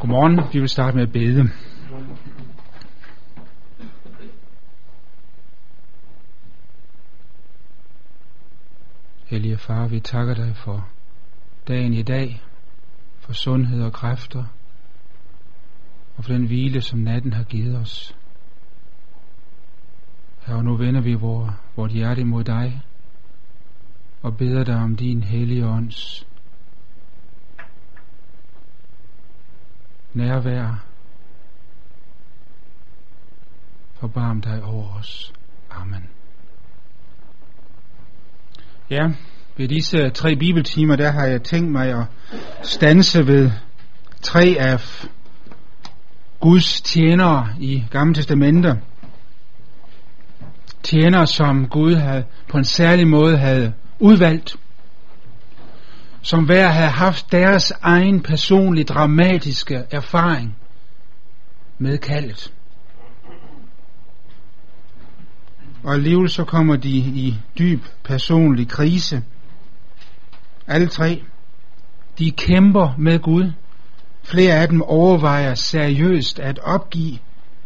Godmorgen. Vi vil starte med at bede. Hellige Far, vi takker dig for dagen i dag, for sundhed og kræfter, og for den hvile, som natten har givet os. Her nu vender vi vores, vort hjerte mod dig, og beder dig om din hellige ånds nærvær. Forbarm dig over os. Amen. Ja, ved disse tre bibeltimer, der har jeg tænkt mig at stanse ved tre af Guds tjenere i Gamle Testamenter. Tjenere, som Gud havde, på en særlig måde havde udvalgt som hver havde haft deres egen personlige dramatiske erfaring med kaldet. Og alligevel så kommer de i dyb personlig krise. Alle tre. De kæmper med Gud. Flere af dem overvejer seriøst at opgive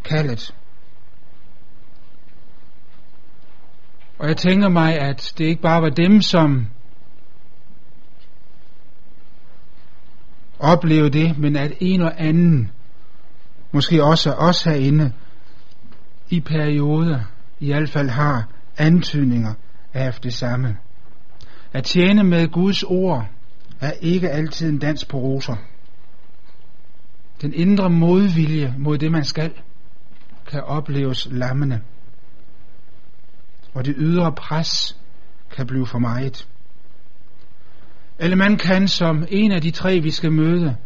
kaldet. Og jeg tænker mig, at det ikke bare var dem, som opleve det, men at en og anden, måske også os herinde, i perioder i hvert fald har antydninger af det samme. At tjene med Guds ord er ikke altid en dans på roser. Den indre modvilje mod det, man skal, kan opleves lammende. Og det ydre pres kan blive for meget. Eller man kan som en af de tre, vi skal møde,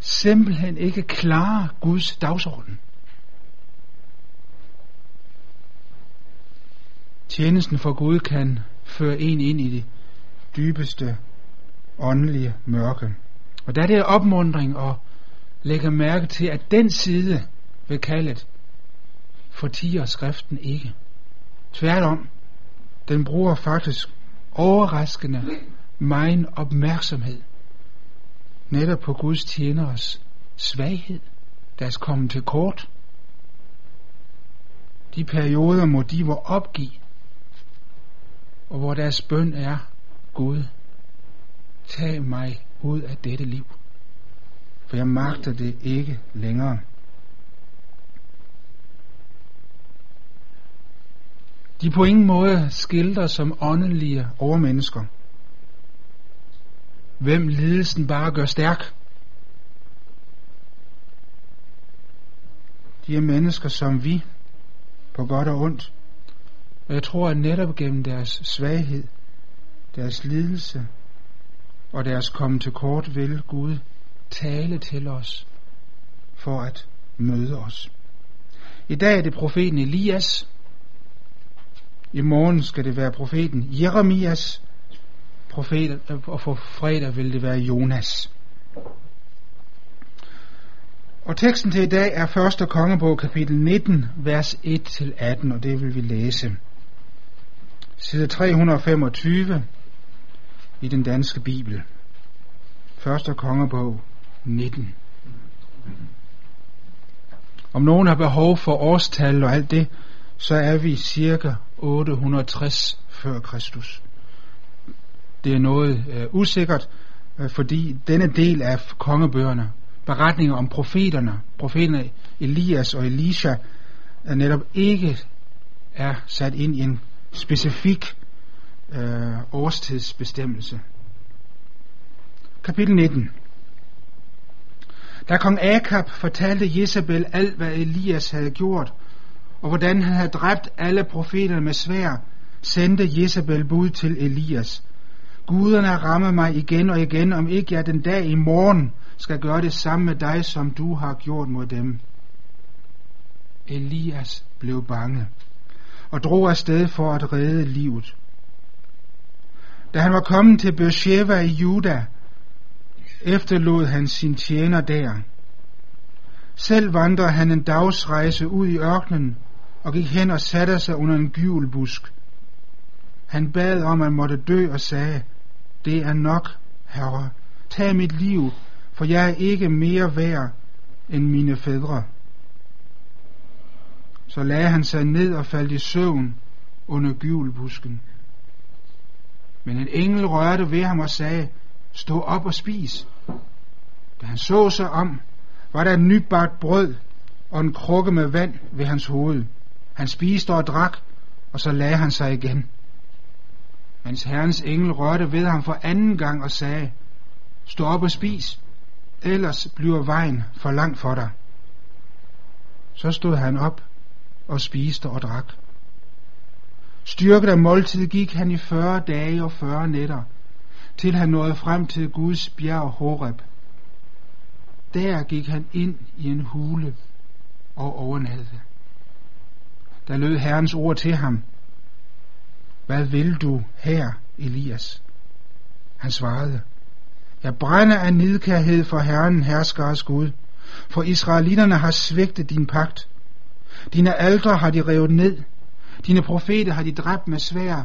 simpelthen ikke klare Guds dagsorden. Tjenesten for Gud kan føre en ind i det dybeste åndelige mørke. Og der er det opmundring at lægge mærke til, at den side ved kaldet fortiger skriften ikke. Tværtom, den bruger faktisk overraskende megen opmærksomhed netop på Guds tjeneres svaghed, deres kommet til kort. De perioder må de hvor opgive, og hvor deres bøn er, Gud, tag mig ud af dette liv, for jeg magter det ikke længere. De på ingen måde skildrer som åndelige overmennesker hvem lidelsen bare gør stærk. De er mennesker som vi, på godt og ondt. Og jeg tror, at netop gennem deres svaghed, deres lidelse og deres komme til kort vil Gud tale til os for at møde os. I dag er det profeten Elias. I morgen skal det være profeten Jeremias profet, øh, og for fredag vil det være Jonas. Og teksten til i dag er 1. kongebog kapitel 19, vers 1-18, og det vil vi læse. Side 325 i den danske bibel. 1. kongebog 19. Om nogen har behov for årstal og alt det, så er vi cirka 860 før Kristus det er noget øh, usikkert, øh, fordi denne del af kongebøgerne, beretninger om profeterne, profeterne Elias og Elisha, er netop ikke er sat ind i en specifik øh, årstidsbestemmelse. Kapitel 19 Da kong Akab fortalte Jezebel alt, hvad Elias havde gjort, og hvordan han havde dræbt alle profeterne med svær, sendte Jezebel bud til Elias – Guderne rammer mig igen og igen, om ikke jeg den dag i morgen skal gøre det samme med dig, som du har gjort mod dem. Elias blev bange og drog afsted for at redde livet. Da han var kommet til Beersheba i Juda, efterlod han sin tjener der. Selv vandrede han en dagsrejse ud i ørkenen og gik hen og satte sig under en gyvelbusk. Han bad om at måtte dø og sagde, det er nok, Herre. Tag mit liv, for jeg er ikke mere værd end mine fædre. Så lagde han sig ned og faldt i søvn under gyvelbusken. Men en engel rørte ved ham og sagde, stå op og spis. Da han så sig om, var der et nybagt brød og en krukke med vand ved hans hoved. Han spiste og drak, og så lagde han sig igen. Hans herrens engel rørte ved ham for anden gang og sagde, stå op og spis, ellers bliver vejen for lang for dig. Så stod han op og spiste og drak. Styrket af måltid gik han i 40 dage og 40 nætter, til han nåede frem til Guds bjerg Horeb. Der gik han ind i en hule og overnattede. Der lød Herrens ord til ham. Hvad vil du her, Elias? Han svarede, Jeg brænder af nidkærhed for Herren, herskers Gud, for israelitterne har svigtet din pagt. Dine aldre har de revet ned, dine profeter har de dræbt med svær.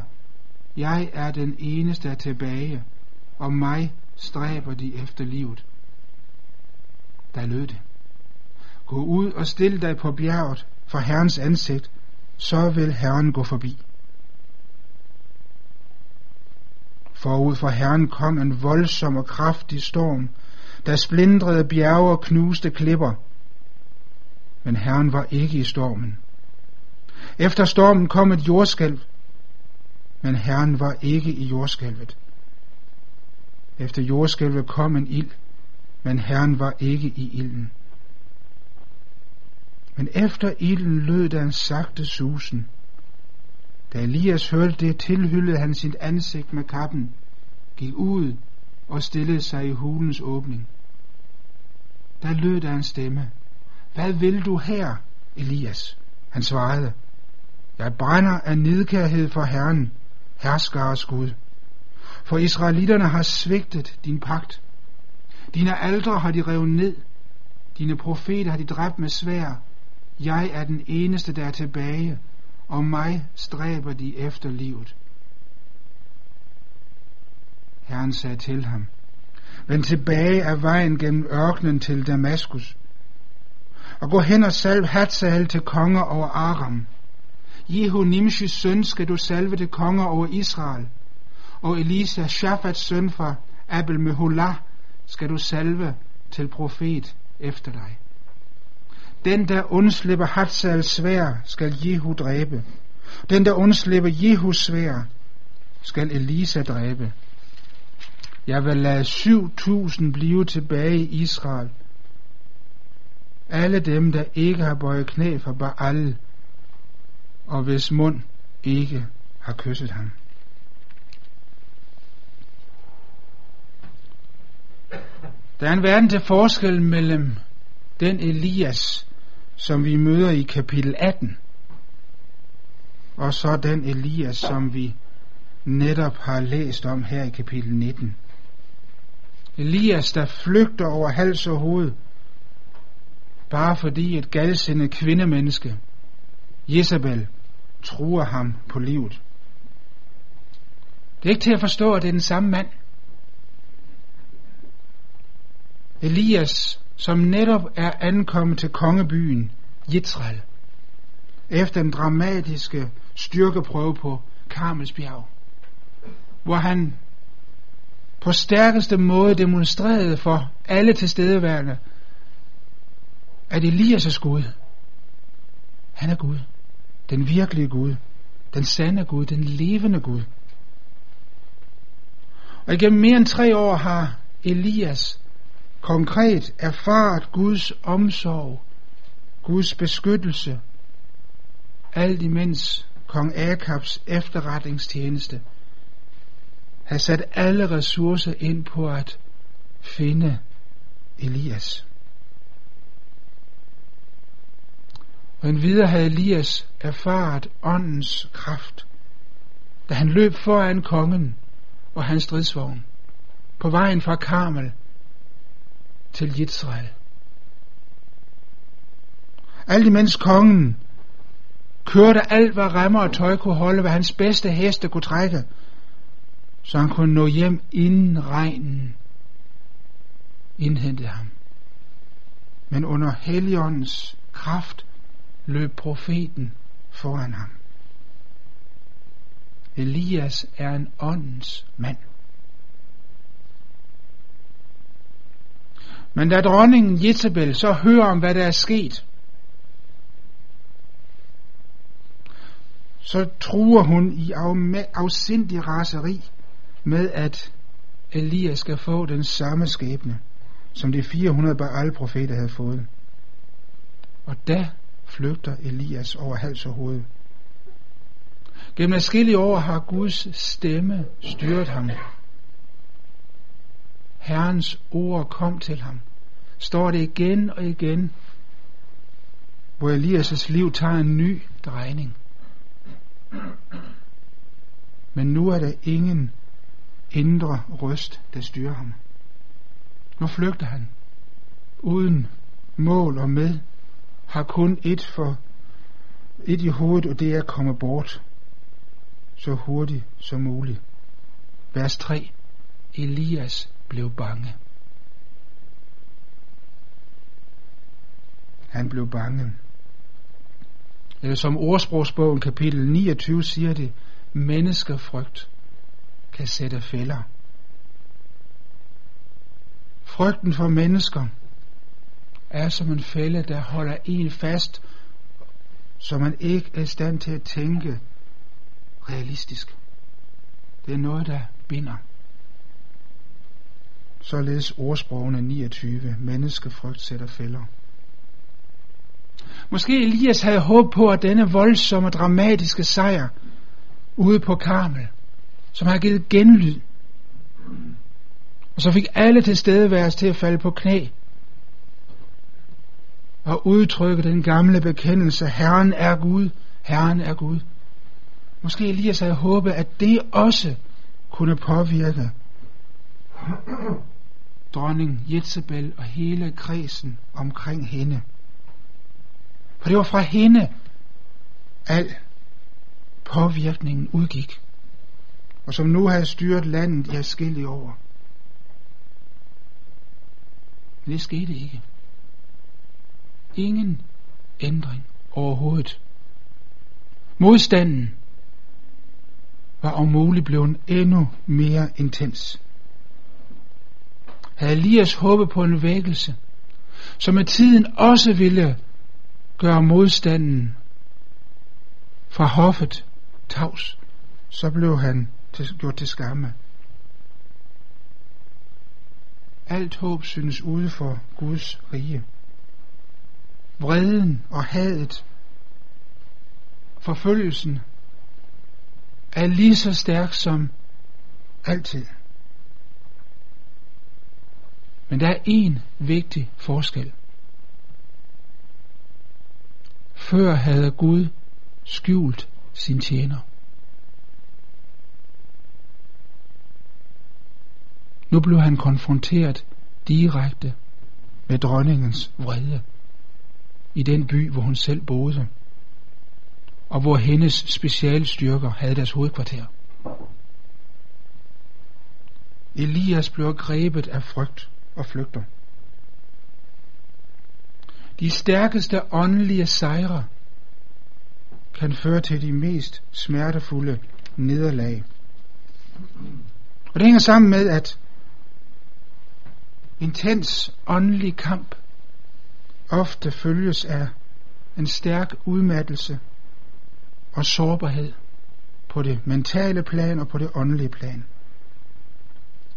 Jeg er den eneste der tilbage, og mig stræber de efter livet. Der lød det. Gå ud og stil dig på bjerget for Herrens ansigt, så vil Herren gå forbi. Forud for Herren kom en voldsom og kraftig storm, der splindrede bjerge og knuste klipper. Men Herren var ikke i stormen. Efter stormen kom et jordskælv, men Herren var ikke i jordskælvet. Efter jordskælvet kom en ild, men Herren var ikke i ilden. Men efter ilden lød der en sagte susen. Da Elias hørte det, tilhyllede han sit ansigt med kappen, gik ud og stillede sig i hulens åbning. Der lød der en stemme. Hvad vil du her, Elias? Han svarede. Jeg brænder af nidkærhed for Herren, herskares Gud. For israelitterne har svigtet din pagt. Dine aldre har de revet ned. Dine profeter har de dræbt med svær. Jeg er den eneste, der er tilbage, og mig stræber de efter livet. Herren sagde til ham, Vend tilbage af vejen gennem ørkenen til Damaskus, og gå hen og salv Hatzal til konger over Aram. Jehu Nimshis søn skal du salve til konger over Israel, og Elisa, Shafats søn fra Abel Meholah, skal du salve til profet efter dig. Den, der undslipper Hatzals svær, skal Jehu dræbe. Den, der undslipper Jehus svær, skal Elisa dræbe. Jeg vil lade syv tusind blive tilbage i Israel. Alle dem, der ikke har bøjet knæ for Baal, og hvis mund ikke har kysset ham. Der er en verden til forskel mellem den Elias, som vi møder i kapitel 18, og så den Elias, som vi netop har læst om her i kapitel 19. Elias, der flygter over hals og hoved, bare fordi et galsindet kvindemenneske, Jezebel, truer ham på livet. Det er ikke til at forstå, at det er den samme mand. Elias, som netop er ankommet til kongebyen Jitral, efter den dramatiske styrkeprøve på Karmelsbjerg, hvor han på stærkeste måde demonstrerede for alle tilstedeværende, at Elias er Gud. Han er Gud. Den virkelige Gud. Den sande Gud. Den levende Gud. Og igennem mere end tre år har Elias konkret erfaret Guds omsorg, Guds beskyttelse, alt imens kong Akabs efterretningstjeneste har sat alle ressourcer ind på at finde Elias. Og endvidere havde Elias erfaret åndens kraft, da han løb foran kongen og hans stridsvogn på vejen fra Karmel til Israel. Alt imens kongen kørte alt, hvad remmer og tøj kunne holde, hvad hans bedste heste kunne trække, så han kunne nå hjem inden regnen indhentede ham. Men under Helligåndens kraft løb profeten foran ham. Elias er en åndens mand. Men da dronningen Jezebel så hører om, hvad der er sket, så truer hun i afsindig raseri med, at Elias skal få den samme skæbne, som de 400 Baal-profeter havde fået. Og da flygter Elias over hals og hoved. Gennem adskillige år har Guds stemme styret ham. Herrens ord kom til ham. Står det igen og igen, hvor Elias' liv tager en ny drejning. Men nu er der ingen indre røst, der styrer ham. Nu flygter han, uden mål og med, har kun et for et i hovedet, og det er at komme bort så hurtigt som muligt. Vers 3. Elias blev bange. Han blev bange. Øh, som ordsprogsbogen kapitel 29 siger det, menneskefrygt kan sætte fælder. Frygten for mennesker er som en fælde, der holder en fast, så man ikke er i stand til at tænke realistisk. Det er noget, der binder. Således ordsprogene 29. Menneskefrygt sætter fælder. Måske Elias havde håb på, at denne voldsomme, dramatiske sejr ude på Karmel, som har givet genlyd, og så fik alle til stedeværelse til at falde på knæ og udtrykke den gamle bekendelse, Herren er Gud, Herren er Gud. Måske Elias havde håbet, at det også kunne påvirke dronning Jezebel og hele kredsen omkring hende. For det var fra hende, al påvirkningen udgik, og som nu havde styret landet i afskillige år. Men det skete ikke. Ingen ændring overhovedet. Modstanden var om muligt blevet endnu mere intens. Havde Elias håbet på en vækkelse, som med tiden også ville gør modstanden fra hoffet tavs, så blev han til, gjort til skamme. Alt håb synes ude for Guds rige. Vreden og hadet, forfølgelsen, er lige så stærk som altid. Men der er en vigtig forskel. Før havde Gud skjult sin tjener. Nu blev han konfronteret direkte med dronningens vrede i den by, hvor hun selv boede, og hvor hendes specialstyrker havde deres hovedkvarter. Elias blev grebet af frygt og flygter. De stærkeste åndelige sejre kan føre til de mest smertefulde nederlag. Og det hænger sammen med, at intens åndelig kamp ofte følges af en stærk udmattelse og sårbarhed på det mentale plan og på det åndelige plan.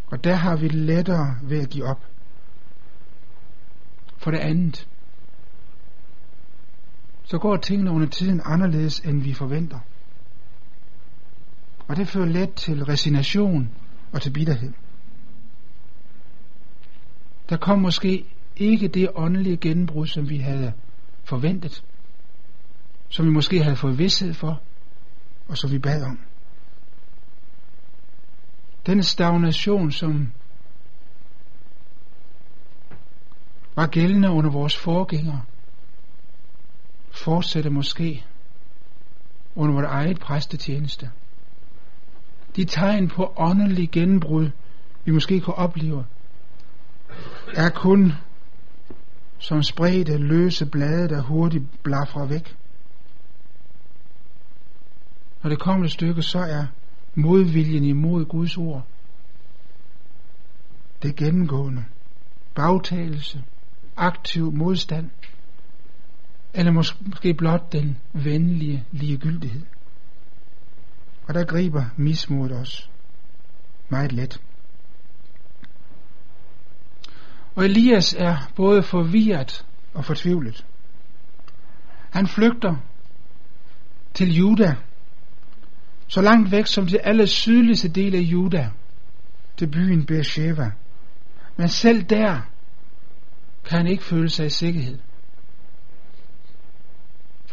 Og der har vi lettere ved at give op. For det andet, så går tingene under tiden anderledes, end vi forventer. Og det fører let til resignation og til bitterhed. Der kom måske ikke det åndelige gennembrud, som vi havde forventet, som vi måske havde fået vidshed for, og som vi bad om. Den stagnation, som var gældende under vores forgængere, fortsætte måske under vores eget præstetjeneste. De tegn på åndelig gennembrud, vi måske kan opleve, er kun som spredte løse blade, der hurtigt blafrer væk. Når det kommer et stykke, så er modviljen imod Guds ord det gennemgående. Bagtagelse, aktiv modstand, eller måske blot den venlige ligegyldighed. Og der griber mismodet os meget let. Og Elias er både forvirret og fortvivlet. Han flygter til Juda, så langt væk som til aller sydligste del af Juda, til byen Beersheba. Men selv der kan han ikke føle sig i sikkerhed.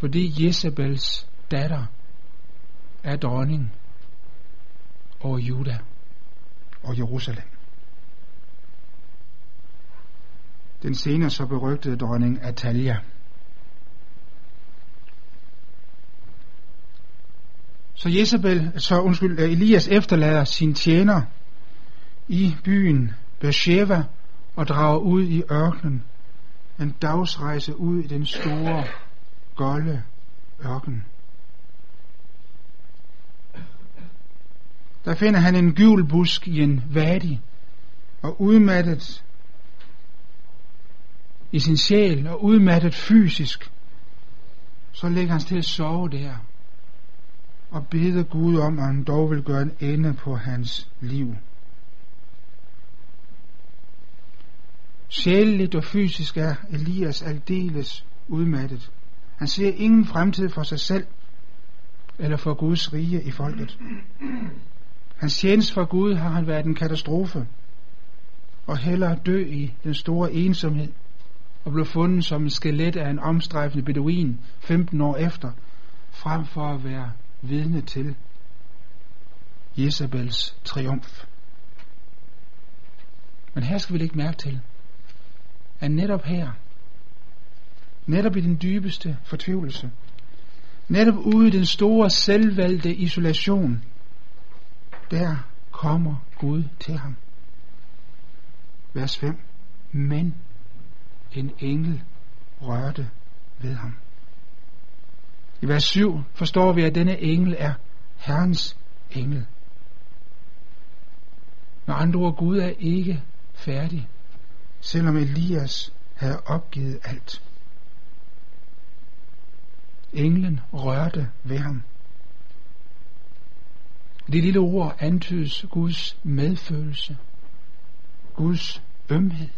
Fordi Jezebels datter er dronning over Juda og Jerusalem. Den senere så berygtede dronning Atalia. Så Jezebel, så undskyld, øh, Elias efterlader sin tjener i byen Beersheba og drager ud i ørkenen. En dagsrejse ud i den store, golde ørken. Der finder han en gyvelbusk i en vadi, og udmattet i sin sjæl og udmattet fysisk, så lægger han til at sove der og beder Gud om, at han dog vil gøre en ende på hans liv. Sjæleligt og fysisk er Elias aldeles udmattet. Han ser ingen fremtid for sig selv eller for Guds rige i folket. Hans tjeneste for Gud har han været en katastrofe, og hellere dø i den store ensomhed, og blev fundet som en skelet af en omstrejfende beduin 15 år efter, frem for at være vidne til Jezebels triumf. Men her skal vi lægge mærke til, at netop her, netop i den dybeste fortvivlelse, netop ude i den store selvvalgte isolation, der kommer Gud til ham. Vers 5. Men en engel rørte ved ham. I vers 7 forstår vi, at denne engel er Herrens engel. Med andre ord, Gud er ikke færdig selvom Elias havde opgivet alt. Englen rørte ved ham. Det lille ord antydes Guds medfølelse, Guds ømhed,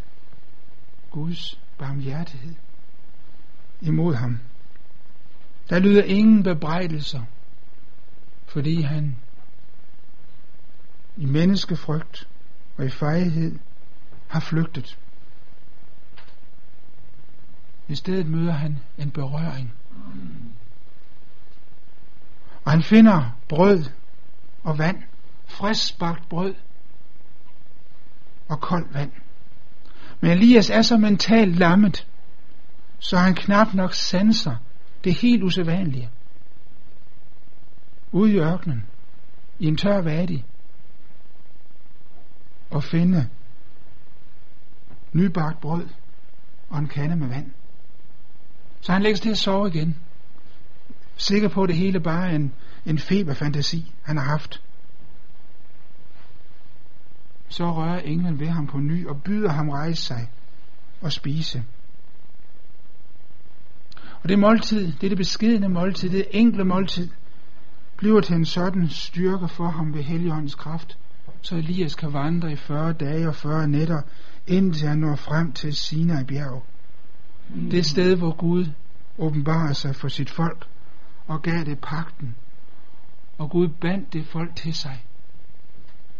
Guds barmhjertighed imod ham. Der lyder ingen bebrejdelser, fordi han i menneskefrygt og i fejhed har flygtet. I stedet møder han en berøring. Og han finder brød og vand, friskbagt brød og koldt vand. Men Elias er så mentalt lammet, så han knap nok sanser det helt usædvanlige. Ude i ørkenen, i en tør vadi, og finde nybagt brød og en kande med vand. Så han lægger sig til at sove igen. Sikker på, at det hele bare er en, en feberfantasi, han har haft. Så rører englen ved ham på ny og byder ham rejse sig og spise. Og det måltid, det er det beskedende måltid, det enkle måltid, bliver til en sådan styrke for ham ved Helligåndens kraft, så Elias kan vandre i 40 dage og 40 nætter, indtil han når frem til Sinai bjerg. Mm. Det sted, hvor Gud åbenbarer sig for sit folk og gav det pakten. Og Gud bandt det folk til sig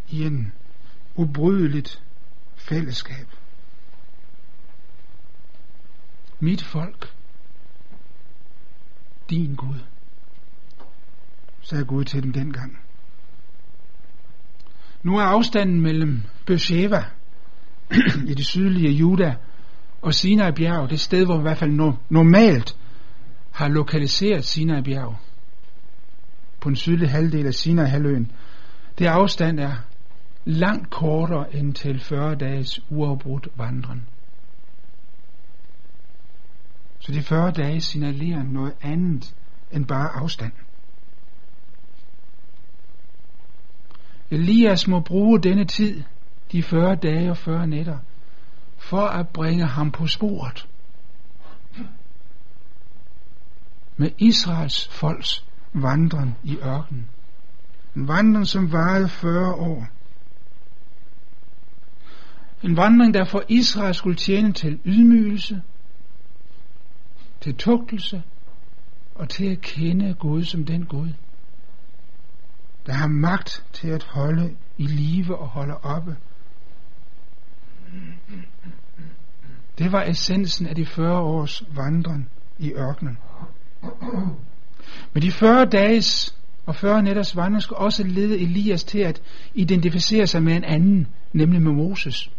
i en ubrydeligt fællesskab. Mit folk, din Gud, sagde Gud til dem dengang. Nu er afstanden mellem Beersheba i det sydlige Juda og Sinai bjerg, det sted, hvor i hvert fald normalt har lokaliseret Sinai bjerg på den sydlige halvdel af Sinai halvøen. Det afstand er langt kortere end til 40 dages uafbrudt vandren. Så de 40 dage signalerer noget andet end bare afstand. Elias må bruge denne tid, de 40 dage og 40 nætter, for at bringe ham på sporet med Israels folks vandren i ørkenen. En vandring, som varede 40 år. En vandring, der for Israel skulle tjene til ydmygelse, til tugtelse og til at kende Gud som den Gud, der har magt til at holde i live og holde oppe. Det var essensen af de 40 års vandring i ørkenen. Men de 40 dages og 40 nætters vandring skulle også lede Elias til at identificere sig med en anden, nemlig med Moses.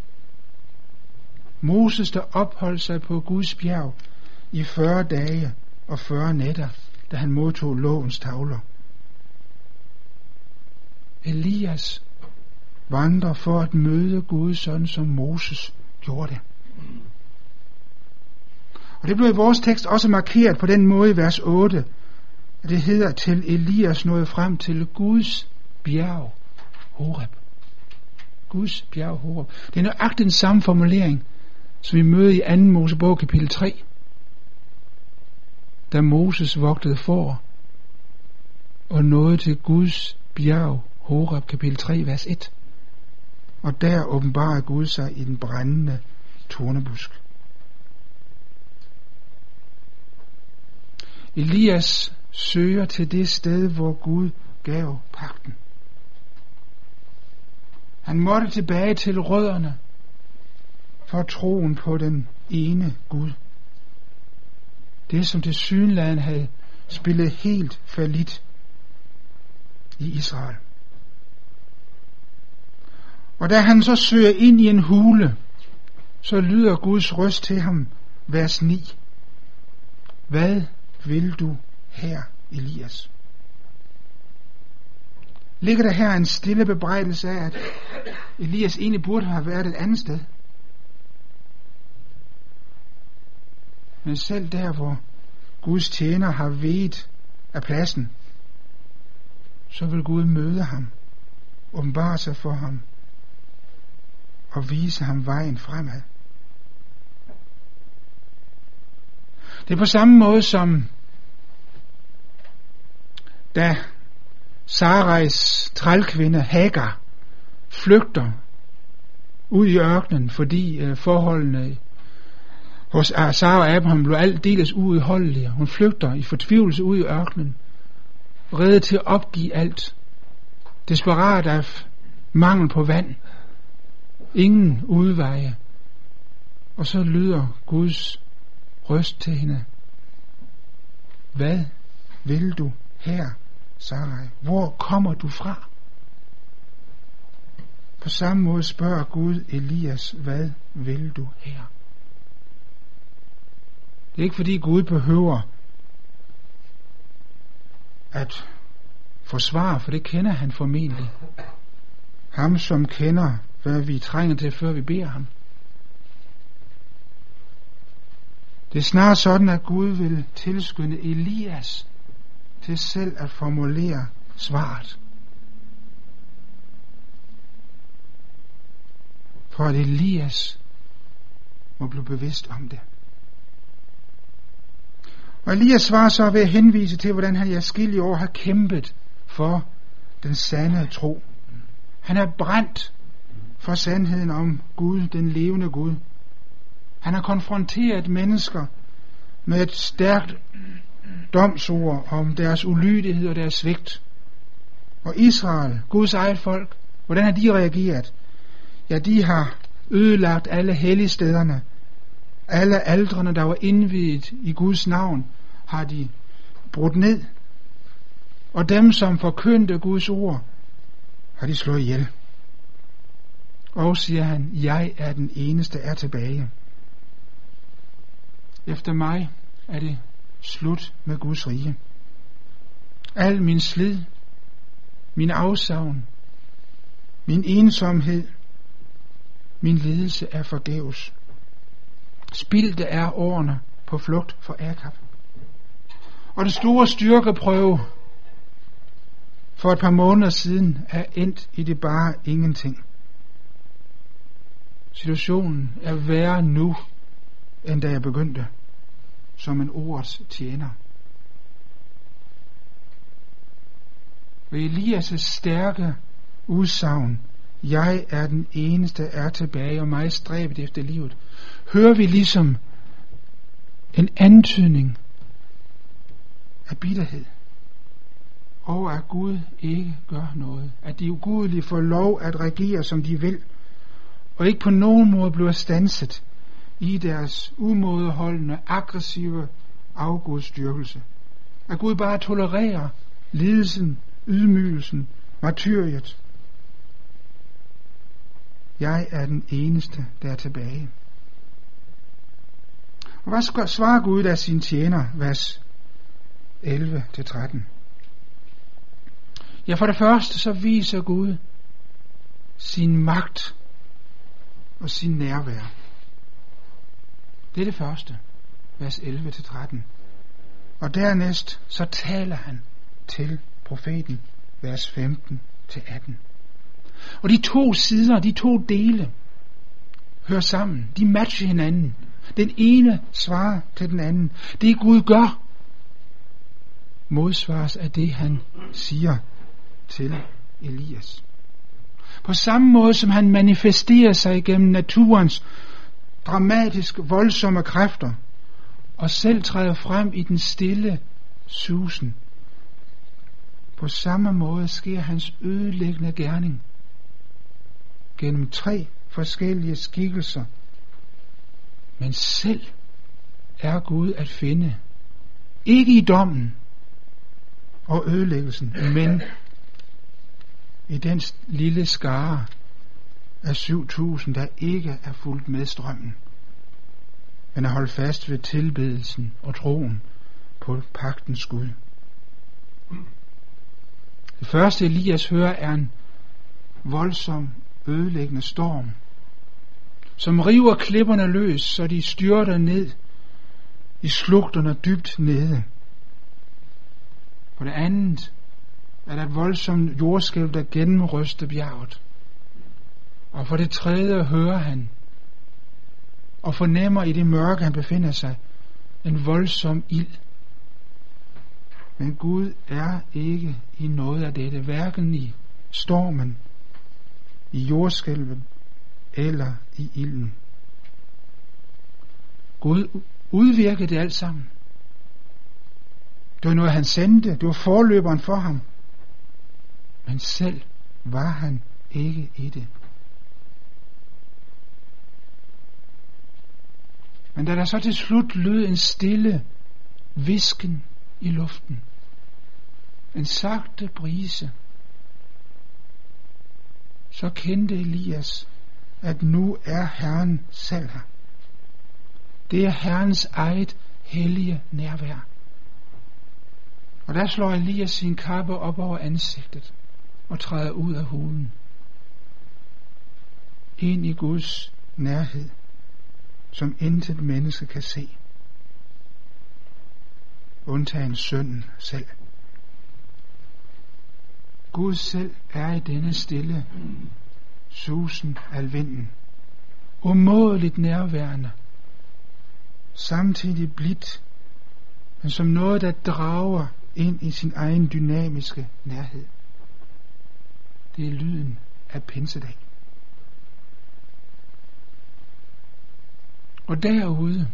Moses, der opholdt sig på Guds bjerg i 40 dage og 40 nætter, da han modtog lovens tavler. Elias vandrer for at møde Gud sådan som Moses gjorde det. Og det blev i vores tekst også markeret på den måde i vers 8, at det hedder til Elias nåede frem til Guds bjerg, Horeb. Guds bjerg, Horeb. Det er nøjagtigt den samme formulering, som vi møder i 2. Mosebog kapitel 3, da Moses vogtede for og nåede til Guds bjerg, Horeb kapitel 3, vers 1. Og der åbenbarer Gud sig i den brændende tornebusk. Elias søger til det sted, hvor Gud gav pakten. Han måtte tilbage til rødderne for troen på den ene Gud. Det, som til synland havde spillet helt falit i Israel. Og da han så søger ind i en hule, så lyder Guds røst til ham, vers 9. Hvad vil du her, Elias? Ligger der her en stille bebrejdelse af, at Elias egentlig burde have været et andet sted? Men selv der, hvor Guds tjener har vedt af pladsen, så vil Gud møde ham, åbenbare sig for ham og vise ham vejen fremad. Det er på samme måde som da Sarais trælkvinde Hagar flygter ud i ørkenen, fordi øh, forholdene hos Sara og Abraham blev aldeles uudholdelige. Hun flygter i fortvivlelse ud i ørkenen, reddet til at opgive alt. Desperat af mangel på vand. Ingen udveje. Og så lyder Guds røst til hende. Hvad vil du her, Sarai? Hvor kommer du fra? På samme måde spørger Gud Elias, hvad vil du her? Det er ikke fordi Gud behøver at forsvare, for det kender han formentlig. Ham, som kender, hvad vi trænger til, før vi beder ham. Det er snarere sådan, at Gud vil tilskynde Elias til selv at formulere svaret. For at Elias må blive bevidst om det. Og Elias svarer så ved at henvise til, hvordan han i afskillige år har kæmpet for den sande tro. Han er brændt for sandheden om Gud, den levende Gud. Han har konfronteret mennesker med et stærkt domsord om deres ulydighed og deres svigt. Og Israel, Guds eget folk, hvordan har de reageret? Ja, de har ødelagt alle helligstederne. Alle aldrene, der var indviet i Guds navn, har de brudt ned. Og dem, som forkyndte Guds ord, har de slået ihjel. Og siger han, jeg er den eneste er tilbage. Efter mig er det slut med Guds rige. Al min slid, min afsavn, Min ensomhed, min lidelse er forgæves. Spildte er årene på flugt for Akab. Og den store styrkeprøve for et par måneder siden er endt i det bare ingenting. Situationen er værre nu, end da jeg begyndte som en ordets tjener. Ved Elias' stærke udsagn, jeg er den eneste, er tilbage, og mig stræbet efter livet, hører vi ligesom en antydning af bitterhed og at Gud ikke gør noget. At de ugudelige får lov at regere, som de vil, og ikke på nogen måde bliver stanset i deres umådeholdende, aggressive afgudstyrkelse. At Gud bare tolererer lidelsen, ydmygelsen, martyriet. Jeg er den eneste, der er tilbage. Og hvad svarer Gud af sin tjener, vers 11-13? Ja, for det første så viser Gud sin magt og sin nærvær. Det er det første, vers 11-13. Og dernæst så taler han til profeten, vers 15-18. Og de to sider, de to dele, hører sammen. De matcher hinanden. Den ene svarer til den anden. Det Gud gør, modsvares af det han siger til Elias. På samme måde som han manifesterer sig gennem naturens dramatisk voldsomme kræfter, og selv træder frem i den stille susen. På samme måde sker hans ødelæggende gerning gennem tre forskellige skikkelser, men selv er Gud at finde. Ikke i dommen og ødelæggelsen, men i den lille skare af 7.000, der ikke er fuldt med strømmen, men er holdt fast ved tilbedelsen og troen på pagtens Gud. Det første Elias hører er en voldsom, ødelæggende storm, som river klipperne løs, så de styrter ned i slugterne dybt nede. På det andet er der et voldsomt jordskælv, der gennemryster bjerget. Og for det tredje hører han og fornemmer i det mørke, han befinder sig, en voldsom ild. Men Gud er ikke i noget af dette, hverken i stormen, i jordskælven eller i ilden. Gud udvirkede det alt sammen. Det var noget, han sendte. Det var forløberen for ham men selv var han ikke i det. Men da der så til slut lød en stille visken i luften, en sagte brise, så kendte Elias, at nu er Herren selv her. Det er Herrens eget hellige nærvær. Og der slår Elias sin kappe op over ansigtet og træder ud af hulen. Ind i Guds nærhed, som intet menneske kan se. Undtagen sønnen selv. Gud selv er i denne stille susen af vinden. Umådeligt nærværende. Samtidig blidt, men som noget, der drager ind i sin egen dynamiske nærhed. Det er lyden af pinsedag. Og derude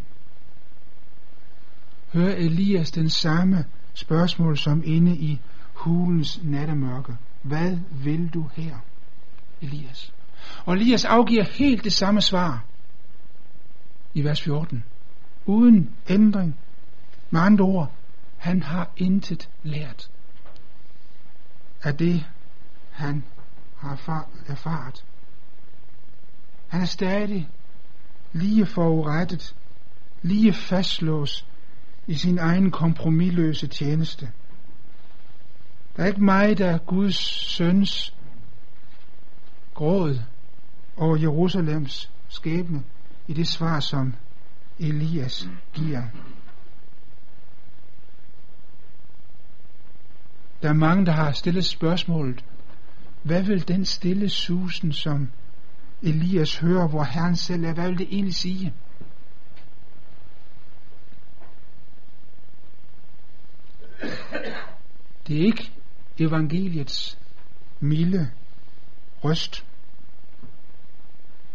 hører Elias den samme spørgsmål som inde i hulens nattemørke. Hvad vil du her, Elias? Og Elias afgiver helt det samme svar i vers 14. Uden ændring. Med andre ord, han har intet lært af det, han har erfaret. Han er stadig lige forurettet, lige fastlåst i sin egen kompromilløse tjeneste. Der er ikke mig, der er Guds søns gråd over Jerusalems skæbne i det svar, som Elias giver. Der er mange, der har stillet spørgsmålet, hvad vil den stille susen, som Elias hører, hvor Herren selv er, hvad vil det egentlig sige? Det er ikke evangeliets milde røst,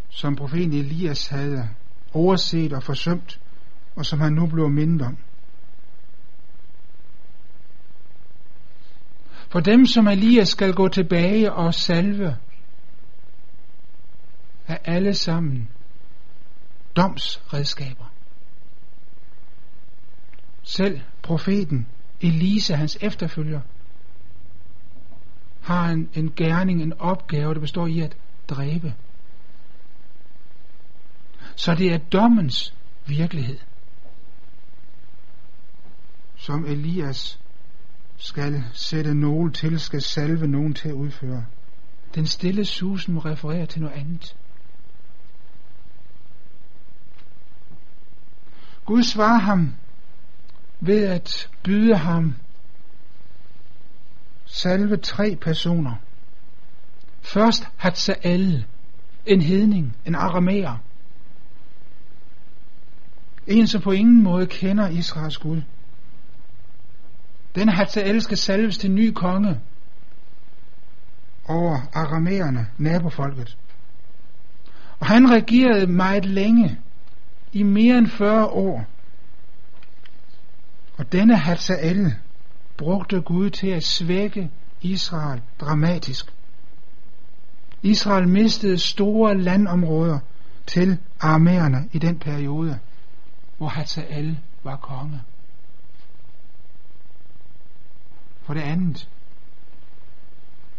som profeten Elias havde overset og forsømt, og som han nu blev mindet om. For dem, som Elias skal gå tilbage og salve, er alle sammen domsredskaber. Selv profeten Elisa, hans efterfølger, har en, en gerning, en opgave, der består i at dræbe. Så det er dommens virkelighed, som Elias skal sætte nogen til, skal salve nogen til at udføre. Den stille susen må referere til noget andet. Gud svarer ham ved at byde ham salve tre personer. Først Hatzael, en hedning, en aramæer. En, som på ingen måde kender Israels Gud. Den Hatzael skal salves til ny konge over aramæerne, nabofolket. Og han regerede meget længe, i mere end 40 år. Og denne Hazael brugte Gud til at svække Israel dramatisk. Israel mistede store landområder til armæerne i den periode, hvor Hazael var konge. For det andet,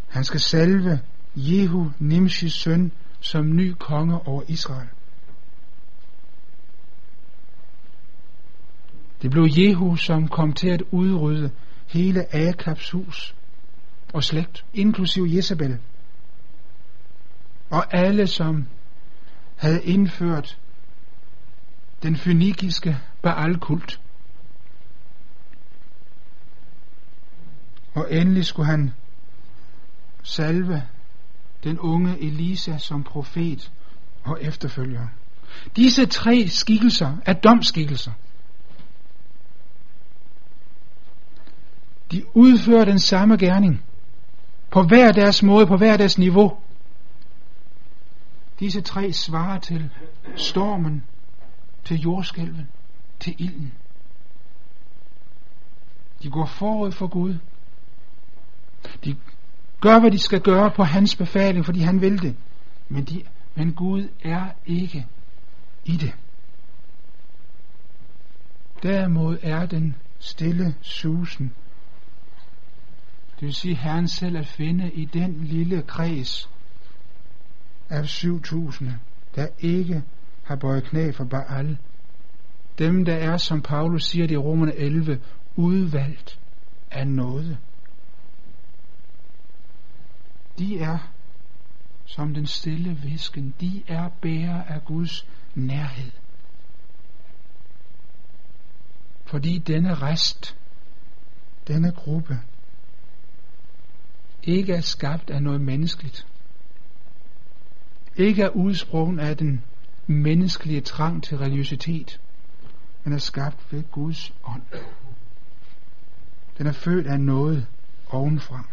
han skal salve Jehu, Nimshis søn, som ny konge over Israel. Det blev Jehu, som kom til at udrydde hele Akabs hus og slægt, inklusiv Jezebel. Og alle, som havde indført den fynikiske Baal-kult. Og endelig skulle han salve den unge Elisa som profet og efterfølger. Disse tre skikkelser er domskikkelser. De udfører den samme gerning på hver deres måde, på hver deres niveau. Disse tre svarer til stormen, til jordskælven, til ilden. De går forud for Gud. De gør, hvad de skal gøre på hans befaling, fordi han vil det. Men, de, men Gud er ikke i det. Derimod er den stille susen det vil sige Herren selv at finde i den lille kreds af 7000, der ikke har bøjet knæ for Baal. Dem, der er, som Paulus siger det i Romerne 11, udvalgt af noget. De er som den stille visken. De er bærer af Guds nærhed. Fordi denne rest, denne gruppe, ikke er skabt af noget menneskeligt. Ikke er udsprunget af den menneskelige trang til religiøsitet, men er skabt ved Guds ånd. Den er født af noget ovenfra.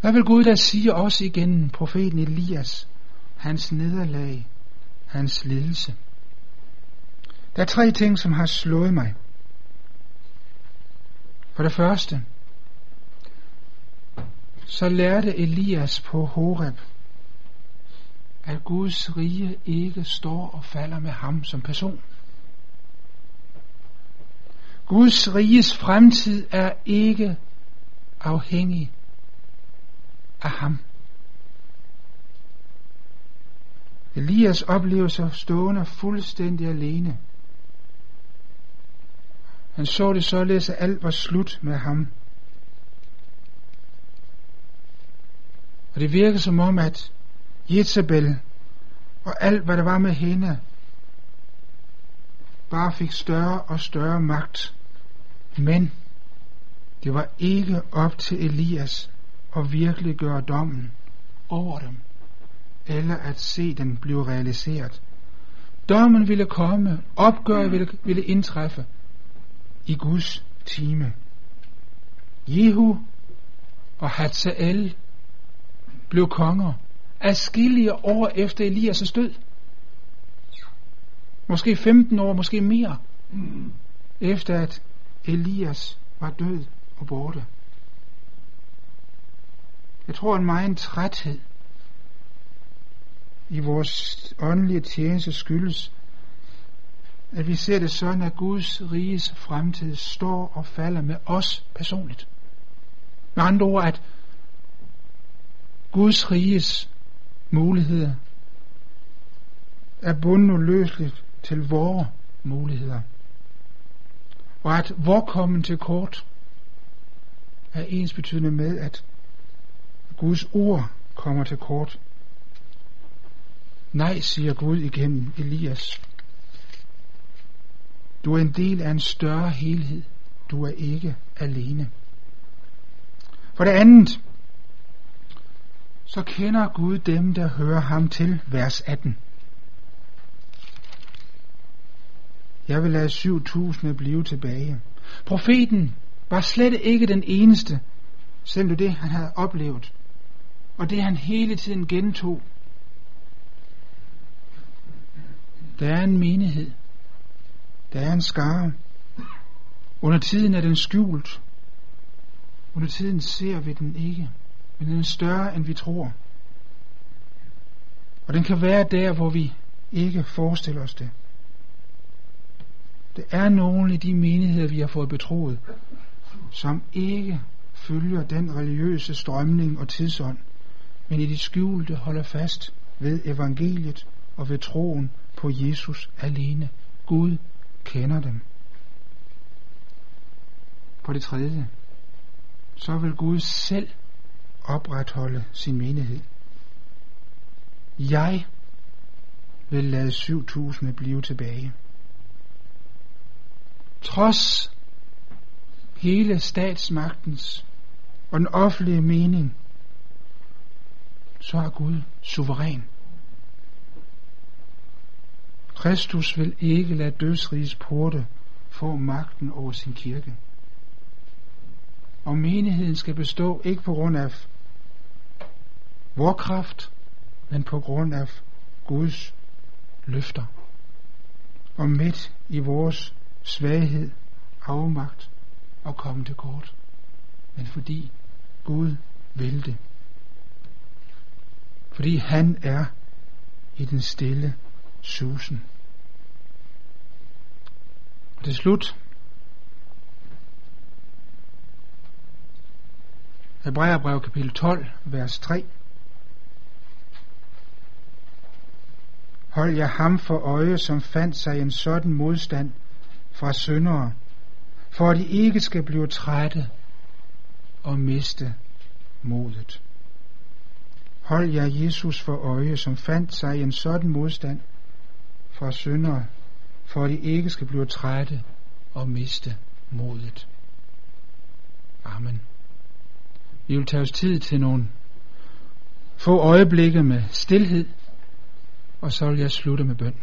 Hvad vil Gud da sige os igen, profeten Elias, hans nederlag, hans lidelse? Der er tre ting, som har slået mig. For det første, så lærte Elias på Horeb, at Guds rige ikke står og falder med ham som person. Guds riges fremtid er ikke afhængig af ham. Elias oplever sig stående fuldstændig alene han så det således, at alt var slut med ham. Og det virker som om, at Jezebel og alt, hvad der var med hende, bare fik større og større magt. Men det var ikke op til Elias at virkelig gøre dommen over dem, eller at se den blive realiseret. Dommen ville komme, opgøret ville, ville indtræffe i Guds time. Jehu og Hatzael blev konger adskillige år efter Elias' død. Måske 15 år, måske mere, efter at Elias var død og borte. Jeg tror, en meget træthed i vores åndelige tjeneste skyldes, at vi ser det sådan, at Guds riges fremtid står og falder med os personligt. Med andre ord, at Guds riges muligheder er bundet uløseligt til vores muligheder. Og at vor kommen til kort er ens betydende med, at Guds ord kommer til kort. Nej, siger Gud igennem Elias. Du er en del af en større helhed. Du er ikke alene. For det andet, så kender Gud dem, der hører ham til, vers 18. Jeg vil lade 7000 blive tilbage. Profeten var slet ikke den eneste, selvom det han havde oplevet, og det han hele tiden gentog. Der er en menighed. Der er en skare. Under tiden er den skjult. Under tiden ser vi den ikke men den er større, end vi tror. Og den kan være der, hvor vi ikke forestiller os det. Det er nogle af de menigheder, vi har fået betroet, som ikke følger den religiøse strømning og tidsånd, men i det skjulte holder fast ved evangeliet og ved troen på Jesus alene. Gud kender dem. For det tredje, så vil Gud selv opretholde sin menighed. Jeg vil lade 7000 blive tilbage. Trods hele statsmagtens og den offentlige mening, så er Gud suveræn. Kristus vil ikke lade dødsrigets porte få magten over sin kirke. Og menigheden skal bestå ikke på grund af vor kraft, men på grund af Guds løfter. Og midt i vores svaghed, afmagt og komme til kort. Men fordi Gud vil det. Fordi han er i den stille susen. Og til slut Hebræerbrev kapitel 12, vers 3. Hold jer ham for øje, som fandt sig en sådan modstand fra syndere, for at de ikke skal blive trætte og miste modet. Hold jer Jesus for øje, som fandt sig en sådan modstand fra syndere, for at de ikke skal blive trætte og miste modet. Amen. Vi vil tage os tid til nogle få øjeblikke med stillhed og så vil jeg slutte med bøn.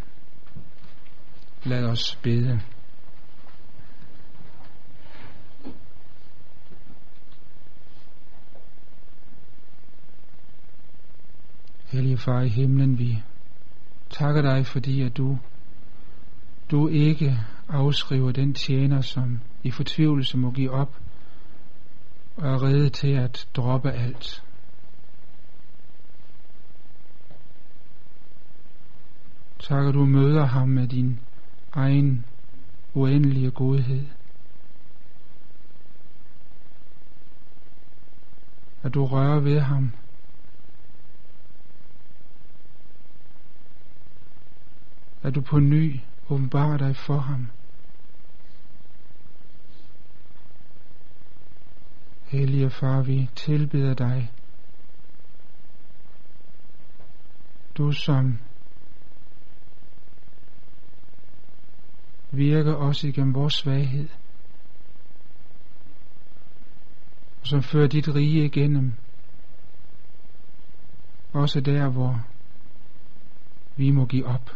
Lad os bede. Hellige Far i himlen, vi takker dig, fordi at du, du ikke afskriver den tjener, som i fortvivlelse må give op og er rede til at droppe alt Tak, at du møder ham med din egen uendelige godhed. At du rører ved ham. At du på ny åbenbarer dig for ham. Hellige far, vi tilbeder dig Du som virker os igennem vores svaghed, og som fører dit rige igennem, også der, hvor vi må give op.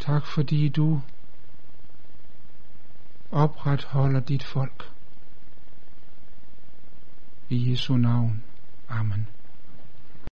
Tak fordi du opretholder dit folk. I Jesu navn. Amen.